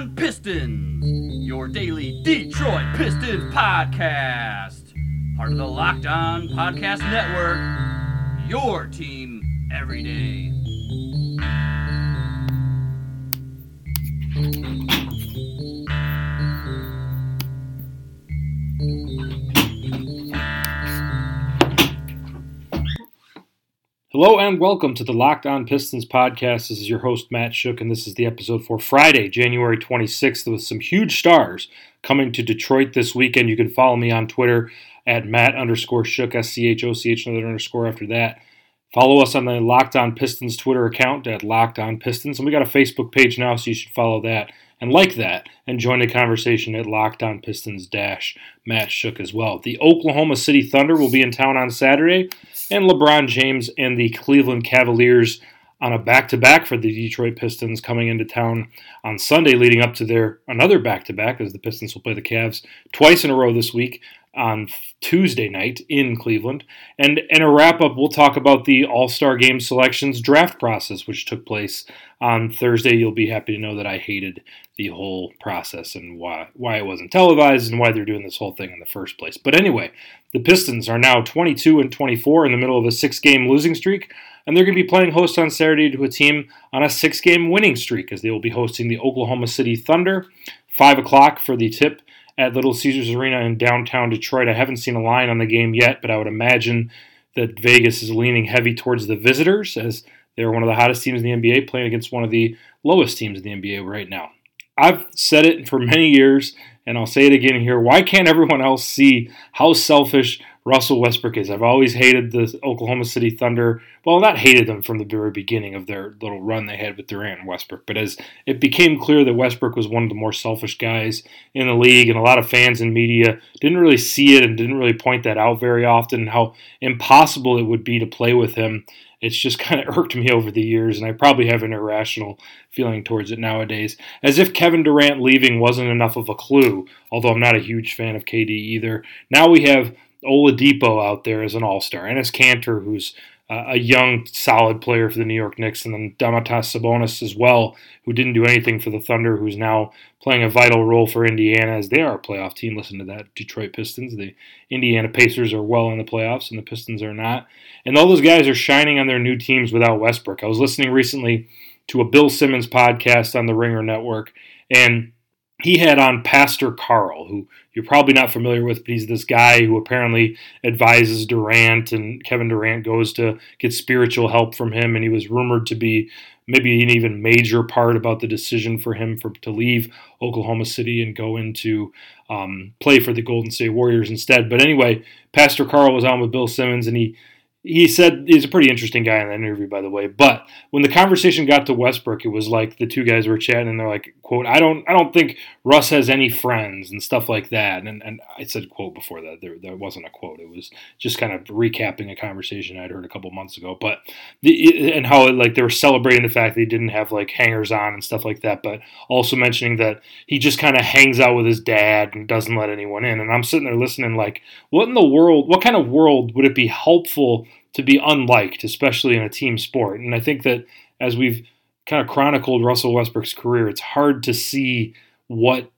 on Pistons, your daily Detroit Pistons podcast. Part of the Locked On Podcast Network, your team every day. Hello and welcome to the Locked On Pistons podcast. This is your host, Matt Schoch, and this is the episode for Friday, January 26th, with some huge stars coming to Detroit this weekend. You can follow me on Twitter at Matt underscore Schoch, S C H O C H, another underscore after that. Follow us on the Locked On Pistons Twitter account at Locked On Pistons, and we got a Facebook page now, so you should follow that and like that and join the conversation at Locked On Pistons dash Matt Schoch as well. The Oklahoma City Thunder will be in town on Saturday, and LeBron James and the Cleveland Cavaliers on a back-to-back for the Detroit Pistons coming into town on Sunday, leading up to their another back-to-back as the Pistons will play the Cavs twice in a row this week on Tuesday night in Cleveland. And in a wrap up, we'll talk about the All Star Game selections draft process, which took place on Thursday. You'll be happy to know that I hated the whole process and why why it wasn't televised and why they're doing this whole thing in the first place. But anyway, the Pistons are now 22 and 24 in the middle of a six game losing streak. And they're going to be playing host on Saturday to a team on a six game winning streak as they will be hosting the Oklahoma City Thunder. 5 o'clock for the tip at Little Caesars Arena in downtown Detroit. I haven't seen a line on the game yet, but I would imagine that Vegas is leaning heavy towards the visitors as they're one of the hottest teams in the NBA playing against one of the lowest teams in the NBA right now. I've said it for many years, and I'll say it again here. Why can't everyone else see how selfish Russell Westbrook is? I've always hated the Oklahoma City Thunder. Well, not hated them from the very beginning of their little run they had with Durant and Westbrook, but as it became clear that Westbrook was one of the more selfish guys in the league, and a lot of fans and media didn't really see it and didn't really point that out very often, how impossible it would be to play with him it's just kind of irked me over the years, and I probably have an irrational feeling towards it nowadays. As if Kevin Durant leaving wasn't enough of a clue, although I'm not a huge fan of KD either. Now we have Oladipo out there as an all star, Enes Kanter, who's uh, a young, solid player for the New York Knicks, and then Domantas Sabonis as well, who didn't do anything for the Thunder, who's now playing a vital role for Indiana as they are a playoff team. Listen to that, Detroit Pistons. The Indiana Pacers are well in the playoffs, and the Pistons are not. And all those guys are shining on their new teams without Westbrook. I was listening recently to a Bill Simmons podcast on the Ringer Network, and he had on Pastor Carl, who you're probably not familiar with, but he's this guy who apparently advises Durant, and Kevin Durant goes to get spiritual help from him, and he was rumored to be maybe an even major part about the decision for him for to leave Oklahoma City and go into um, play for the Golden State Warriors instead. But anyway, Pastor Carl was on with Bill Simmons, and he he said he's a pretty interesting guy in that interview, by the way. But when the conversation got to Westbrook, it was like the two guys were chatting, and they're like, "quote I don't, I don't think Russ has any friends and stuff like that." And and I said quote before that. There, there wasn't a quote. It was just kind of recapping a conversation I'd heard a couple months ago. But the, and how it, like they were celebrating the fact that he didn't have like hangers on and stuff like that, but also mentioning that he just kind of hangs out with his dad and doesn't let anyone in. And I'm sitting there listening, like, what in the world? What kind of world would it be helpful? To be unliked, especially in a team sport. And I think that as we've kind of chronicled Russell Westbrook's career, it's hard to see what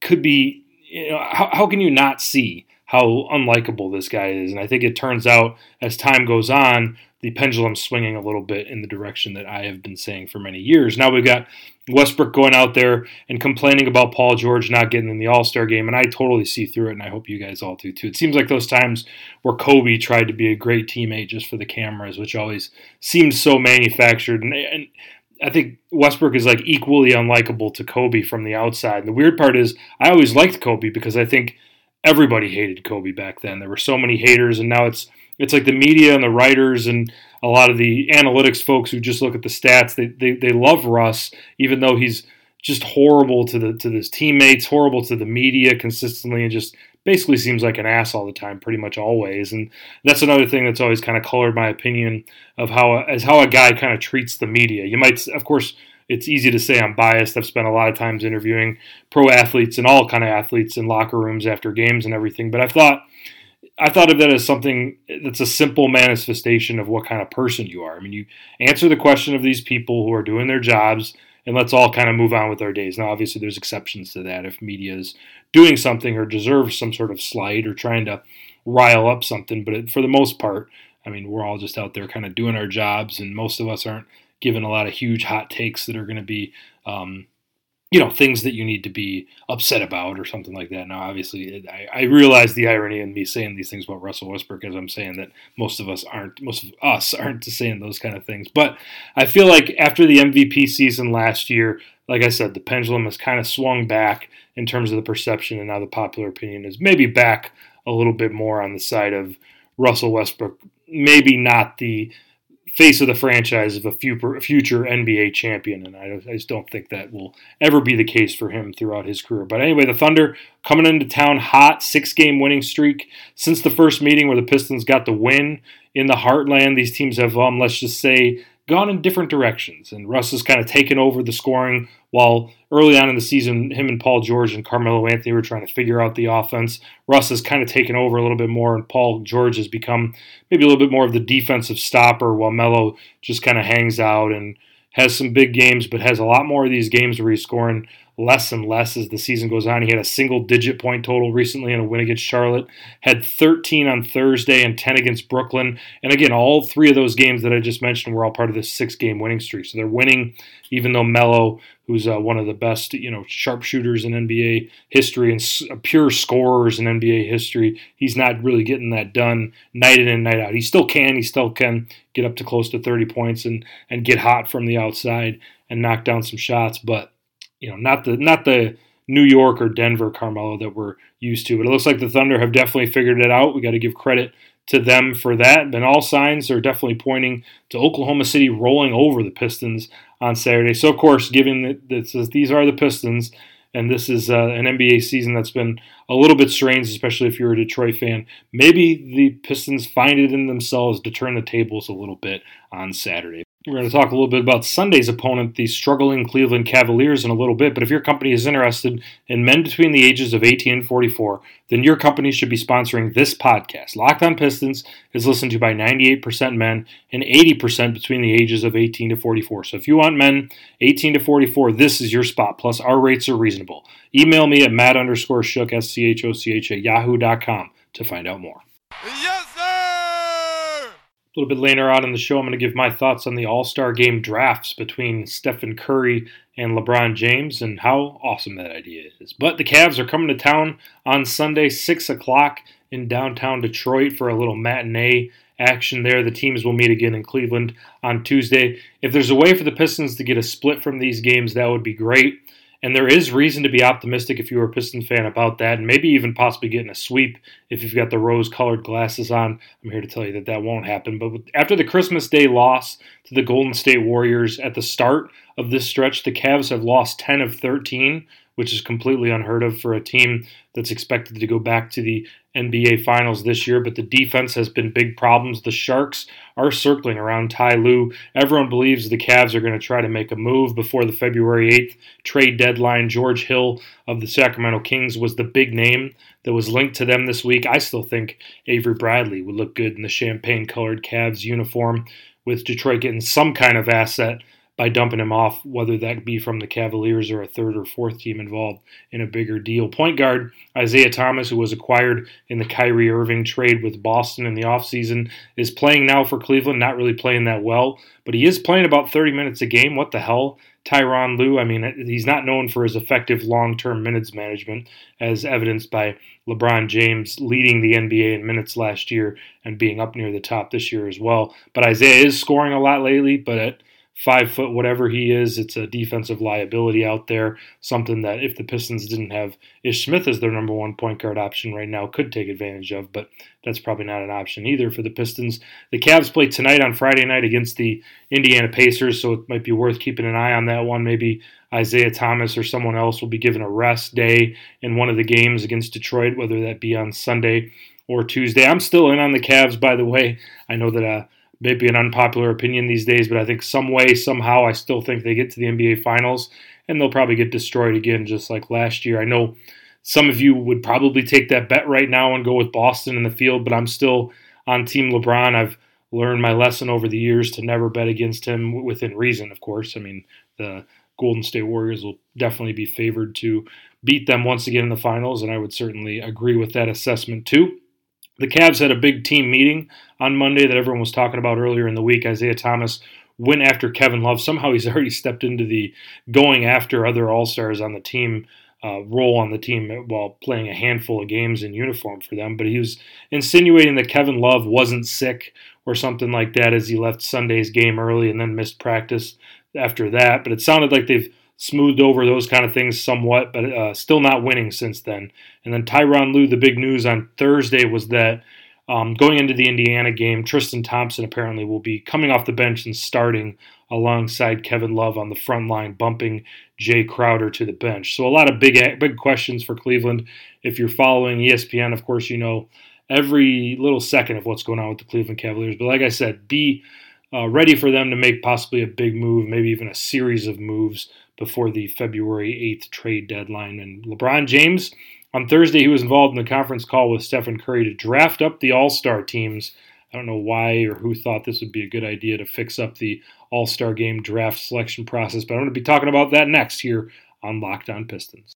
could be. You know, how, how can you not see how unlikable this guy is? And I think it turns out as time goes on, the pendulum swinging a little bit in the direction that I have been saying for many years. Now we've got Westbrook going out there and complaining about Paul George not getting in the All Star game, and I totally see through it, and I hope you guys all do too. It seems like those times where Kobe tried to be a great teammate just for the cameras, which always seemed so manufactured. And, and I think Westbrook is like equally unlikable to Kobe from the outside. And the weird part is, I always liked Kobe because I think everybody hated Kobe back then. There were so many haters, and now it's it's like the media and the writers and a lot of the analytics folks who just look at the stats. They they, they love Russ, even though he's just horrible to the to his teammates, horrible to the media consistently, and just basically seems like an ass all the time, pretty much always. And that's another thing that's always kind of colored my opinion of how as how a guy kind of treats the media. You might, of course, it's easy to say I'm biased. I've spent a lot of times interviewing pro athletes and all kind of athletes in locker rooms after games and everything, but I've thought I thought of that as something that's a simple manifestation of what kind of person you are. I mean, you answer the question of these people who are doing their jobs and let's all kind of move on with our days. Now, obviously, there's exceptions to that. If media is doing something or deserves some sort of slight or trying to rile up something, but for the most part, I mean, we're all just out there kind of doing our jobs, and most of us aren't given a lot of huge hot takes that are going to be, um, you know, things that you need to be upset about or something like that. Now, obviously, I, I, realize the irony in me saying these things about Russell Westbrook as I'm saying that most of us aren't, most of us aren't saying those kind of things. But I feel like after the MVP season last year, like I said, the pendulum has kind of swung back in terms of the perception, and now the popular opinion is maybe back a little bit more on the side of Russell Westbrook maybe not the face of the franchise of a future NBA champion, and I, just don't think that will ever be the case for him throughout his career. But anyway, the Thunder coming into town hot, six game winning streak since the first meeting where the Pistons got the win in the Heartland. These teams have, um, let's just say, gone in different directions, and Russ has kind of taken over the scoring while early on in the season, him and Paul George and Carmelo Anthony were trying to figure out the offense. Russ has kind of taken over a little bit more, and Paul George has become maybe a little bit more of the defensive stopper, while Melo just kind of hangs out and has some big games, but has a lot more of these games where he's scoring less and less as the season goes on. He had a single digit point total recently in a win against Charlotte, had 13 on Thursday and 10 against Brooklyn. And again, all three of those games that I just mentioned were all part of this six game winning streak. So they're winning, even though Melo, who's uh, one of the best, you know, sharpshooters in NBA history and s- uh, pure scorers in NBA history, he's not really getting that done night in and night out. He still can, he still can get up to close to 30 points and, and get hot from the outside and knock down some shots, but you know, not the not the New York or Denver Carmelo that we're used to. But it looks like the Thunder have definitely figured it out. We got to give credit to them for that. And all signs are definitely pointing to Oklahoma City rolling over the Pistons on Saturday. So, of course, given that this is, these are the Pistons, and this is uh, an NBA season that's been a little bit strange, especially if you're a Detroit fan, maybe the Pistons find it in themselves to turn the tables a little bit on Saturday. We're going to talk a little bit about Sunday's opponent, the struggling Cleveland Cavaliers, in a little bit. But if your company is interested in men between the ages of 18 and 44, then your company should be sponsoring this podcast. Locked on Pistons is listened to by 98% men and 80% between the ages of 18 to 44. So if you want men 18 to 44, this is your spot. Plus, our rates are reasonable. Email me at matt underscore schoch, S C H O C H, at yahoo.com to find out more. A little bit later on in the show, I'm going to give my thoughts on the All Star Game drafts between Stephen Curry and LeBron James and how awesome that idea is. But the Cavs are coming to town on Sunday, 6 o'clock in downtown Detroit for a little matinee action there. The teams will meet again in Cleveland on Tuesday. If there's a way for the Pistons to get a split from these games, that would be great. And there is reason to be optimistic if you're a Piston fan about that, and maybe even possibly getting a sweep if you've got the rose colored glasses on. I'm here to tell you that that won't happen. But after the Christmas Day loss to the Golden State Warriors at the start of this stretch, the Cavs have lost 10 of 13, which is completely unheard of for a team that's expected to go back to the NBA Finals this year, but the defense has been big problems. The Sharks are circling around Ty Lue. Everyone believes the Cavs are going to try to make a move before the February 8th trade deadline. George Hill of the Sacramento Kings was the big name that was linked to them this week. I still think Avery Bradley would look good in the champagne colored Cavs uniform with Detroit getting some kind of asset by dumping him off, whether that be from the Cavaliers or a third or fourth team involved in a bigger deal. Point guard Isaiah Thomas, who was acquired in the Kyrie Irving trade with Boston in the offseason, is playing now for Cleveland, not really playing that well, but he is playing about 30 minutes a game. What the hell? Tyronn Lue, I mean, he's not known for his effective long term minutes management, as evidenced by LeBron James leading the NBA in minutes last year and being up near the top this year as well. But Isaiah is scoring a lot lately, but five foot whatever he is, it's a defensive liability out there. Something that if the Pistons didn't have Ish Smith as their number one point guard option right now, could take advantage of, but that's probably not an option either for the Pistons. The Cavs play tonight on Friday night against the Indiana Pacers, so it might be worth keeping an eye on that one. Maybe Isaiah Thomas or someone else will be given a rest day in one of the games against Detroit, whether that be on Sunday or Tuesday. I'm still in on the Cavs, by the way. I know that uh, maybe an unpopular opinion these days, but I think some way, somehow, I still think they get to the NBA Finals, and they'll probably get destroyed again, just like last year. I know some of you would probably take that bet right now and go with Boston in the field, but I'm still on Team LeBron. I've learned my lesson over the years to never bet against him within reason, of course. I mean, the Golden State Warriors will definitely be favored to beat them once again in the finals, and I would certainly agree with that assessment too. The Cavs had a big team meeting on Monday that everyone was talking about earlier in the week. Isaiah Thomas went after Kevin Love. Somehow he's already stepped into the going after other All Stars on the team uh, role on the team while playing a handful of games in uniform for them. But he was insinuating that Kevin Love wasn't sick or something like that as he left Sunday's game early and then missed practice after that. But it sounded like they've smoothed over those kind of things somewhat, but uh, still not winning since then. And then Tyronn Lue, the big news on Thursday was that um, going into the Indiana game, Tristan Thompson apparently will be coming off the bench and starting alongside Kevin Love on the front line, bumping Jae Crowder to the bench. So a lot of big big questions for Cleveland. If you're following ESPN, of course, you know every little second of what's going on with the Cleveland Cavaliers. But like I said, be uh, ready for them to make possibly a big move, maybe even a series of moves before the February 8th trade deadline. And LeBron James, on Thursday, he was involved in the conference call with Stephen Curry to draft up the All Star teams. I don't know why or who thought this would be a good idea to fix up the All Star game draft selection process, but I'm going to be talking about that next here on Locked On Pistons.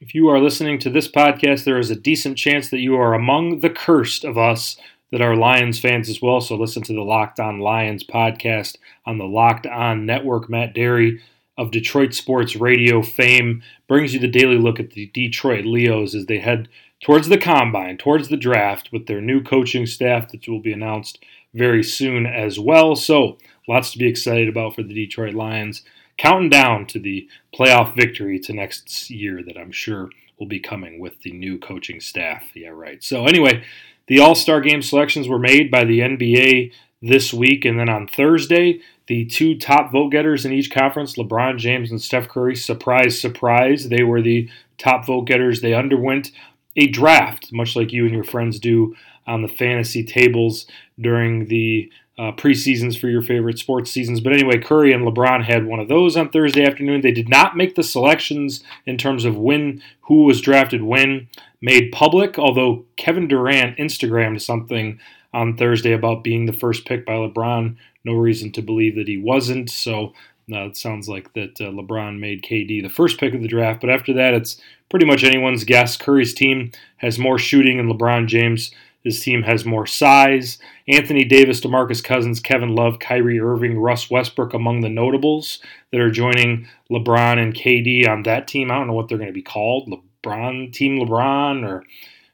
If you are listening to this podcast, there is a decent chance that you are among the cursed of us that are Lions fans as well. So listen to the Locked On Lions podcast on the Locked On Network. Matt Derry of Detroit Sports Radio fame brings you the daily look at the Detroit Leos as they head towards the combine, towards the draft with their new coaching staff that will be announced very soon as well. So lots to be excited about for the Detroit Lions. Counting down to the playoff victory to next year that I'm sure will be coming with the new coaching staff. Yeah, right. So, anyway, the All Star game selections were made by the NBA this week, and then on Thursday, the two top vote getters in each conference, LeBron James and Steph Curry, surprise, surprise, they were the top vote getters. They underwent a draft, much like you and your friends do on the fantasy tables during the uh, preseasons for your favorite sports seasons. But anyway, Curry and LeBron had one of those on Thursday afternoon. They did not make the selections in terms of when, who was drafted when made public, although Kevin Durant Instagrammed something on Thursday about being the first pick by LeBron. No reason to believe that he wasn't. So uh, it sounds like that uh, LeBron made KD the first pick of the draft. But after that, it's pretty much anyone's guess. Curry's team has more shooting, and LeBron James' his team has more size. Anthony Davis, DeMarcus Cousins, Kevin Love, Kyrie Irving, Russ Westbrook among the notables that are joining LeBron and KD on that team. I don't know what they're going to be called. LeBron, Team LeBron, or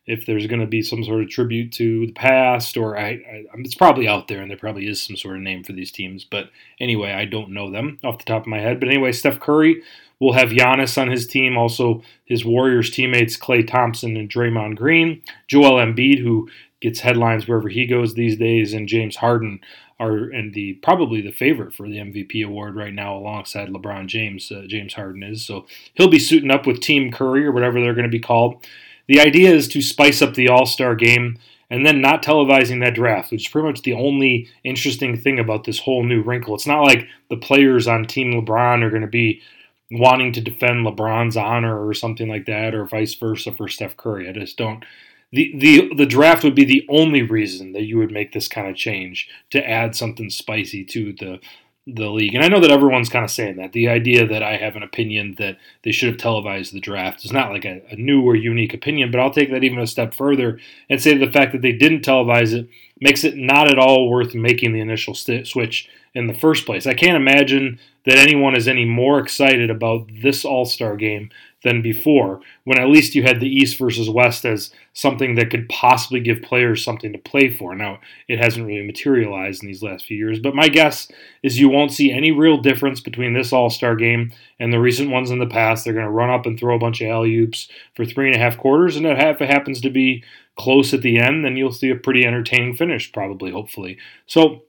if there's going to be some sort of tribute to the past, or I, I, it's probably out there, and there probably is some sort of name for these teams. But anyway, I don't know them off the top of my head. But anyway, Steph Curry will have Giannis on his team, also his Warriors teammates Klay Thompson and Draymond Green, Joel Embiid, who gets headlines wherever he goes these days, and James Harden are and the probably the favorite for the MVP award right now, alongside LeBron James. Uh, James Harden is so he'll be suiting up with Team Curry or whatever they're going to be called. The idea is to spice up the All Star game and then not televising that draft, which is pretty much the only interesting thing about this whole new wrinkle. It's not like the players on Team LeBron are going to be wanting to defend LeBron's honor or something like that, or vice versa for Steph Curry. I just don't the, the the draft would be the only reason that you would make this kind of change to add something spicy to the the league. And I know that everyone's kind of saying that. The idea that I have an opinion that they should have televised the draft is not like a, a new or unique opinion, but I'll take that even a step further and say the fact that they didn't televise it makes it not at all worth making the initial st- switch in the first place. I can't imagine that anyone is any more excited about this All Star game than before, when at least you had the East versus West as something that could possibly give players something to play for. Now, it hasn't really materialized in these last few years, but my guess is you won't see any real difference between this All Star game and the recent ones in the past. They're going to run up and throw a bunch of alley oops for three and a half quarters, and if it happens to be close at the end, then you'll see a pretty entertaining finish, probably, hopefully. So,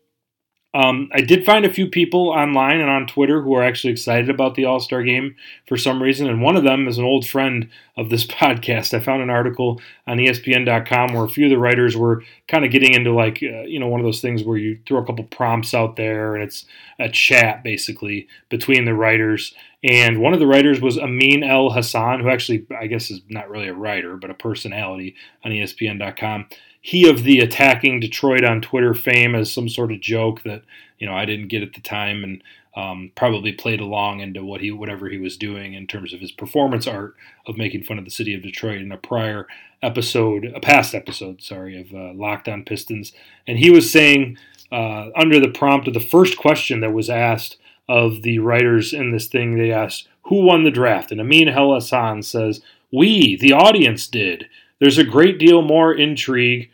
um, I did find a few people online and on Twitter who are actually excited about the All Star game for some reason, and one of them is an old friend of this podcast. I found an article on ESPN.com where a few of the writers were kind of getting into like uh, you know one of those things where you throw a couple prompts out there and it's a chat basically between the writers. And one of the writers was Amin Elhassan, who actually I guess is not really a writer but a personality on ESPN.com he of the attacking Detroit on Twitter fame as some sort of joke that you know I didn't get at the time, and um, probably played along into what he whatever he was doing in terms of his performance art of making fun of the city of Detroit in a prior episode, a past episode, sorry, of uh, Pistons, and he was saying uh, under the prompt of the first question that was asked of the writers in this thing, they asked who won the draft, and Amin Hassan says we, the audience, did. There's a great deal more intrigue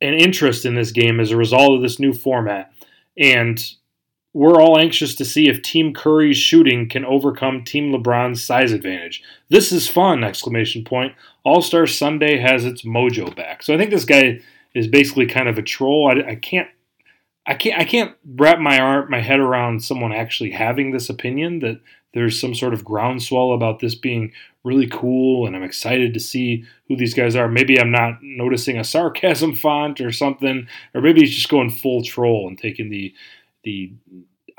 and interest in this game as a result of this new format. And we're all anxious to see if Team Curry's shooting can overcome Team LeBron's size advantage. This is fun! Exclamation point. All Star Sunday has its mojo back. So I think this guy is basically kind of a troll. I, I can't, I can't, I can't wrap my arm, my head around someone actually having this opinion that there's some sort of groundswell about this being really cool, and I'm excited to see who these guys are. Maybe I'm not noticing a sarcasm font or something, or maybe he's just going full troll and taking the the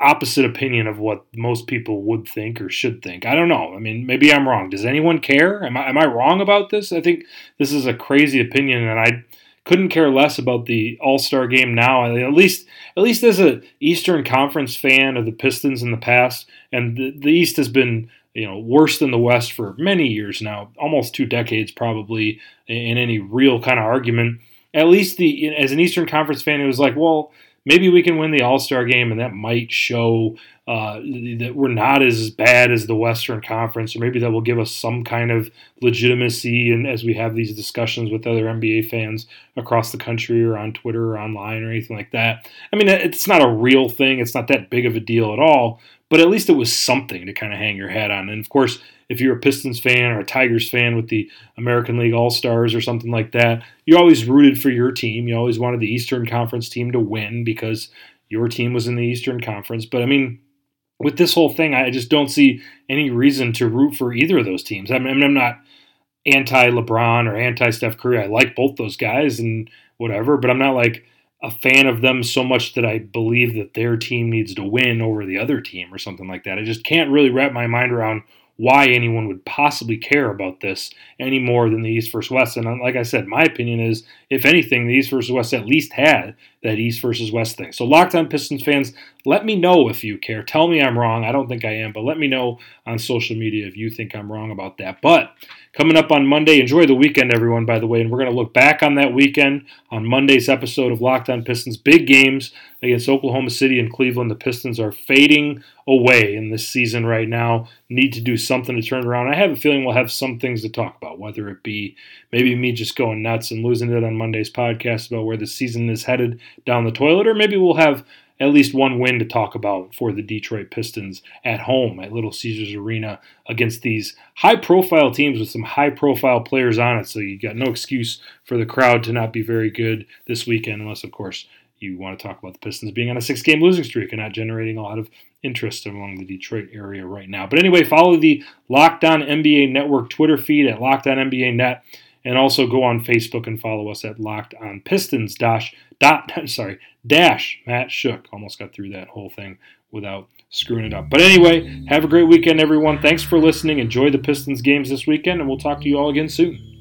opposite opinion of what most people would think or should think. I don't know. I mean, maybe I'm wrong. Does anyone care? Am I am I wrong about this? I think this is a crazy opinion, and I couldn't care less about the All Star game now. At least, at least as a Eastern Conference fan of the Pistons in the past, and the, the East has been you know worse than the West for many years now, almost two decades probably. In any real kind of argument, at least the as an Eastern Conference fan, it was like, well, maybe we can win the All Star game, and that might show uh, that we're not as bad as the Western Conference, or maybe that will give us some kind of legitimacy. And as we have these discussions with other NBA fans across the country, or on Twitter, or online, or anything like that. I mean, it's not a real thing. It's not that big of a deal at all. But at least it was something to kind of hang your hat on. And of course, if you're a Pistons fan or a Tigers fan with the American League All Stars or something like that, you always rooted for your team. You always wanted the Eastern Conference team to win because your team was in the Eastern Conference. But I mean, with this whole thing, I just don't see any reason to root for either of those teams. I mean, I'm not anti LeBron or anti Steph Curry. I like both those guys and whatever, but I'm not like a fan of them so much that I believe that their team needs to win over the other team or something like that. I just can't really wrap my mind around why anyone would possibly care about this any more than the East versus West. And uh, like I said, my opinion is, if anything, the East versus West at least had that East versus West thing. So, Locked On Pistons fans, let me know if you care. Tell me I'm wrong. I don't think I am, but let me know on social media if you think I'm wrong about that. But coming up on Monday, enjoy the weekend, everyone, by the way. And we're going to look back on that weekend on Monday's episode of Locked On Pistons. Big games against Oklahoma City and Cleveland. The Pistons are fading away in this season right now. Need to do something to turn around. I have a feeling we'll have some things to talk about, whether it be maybe me just going nuts and losing it on Monday's podcast about where the season is headed down the toilet, or maybe we'll have at least one win to talk about for the Detroit Pistons at home at Little Caesars Arena against these high profile teams with some high profile players on it. So you got no excuse for the crowd to not be very good this weekend, unless, of course, you want to talk about the Pistons being on a six game losing streak and not generating a lot of interest among the Detroit area right now. But anyway, follow the Locked On NBA Network Twitter feed at Locked On NBA Net and also go on Facebook and follow us at Locked On Pistons dash dot sorry dash Matt Schoch. Almost got through that whole thing without screwing it up. But anyway, have a great weekend, everyone. Thanks for listening. Enjoy the Pistons games this weekend, and we'll talk to you all again soon.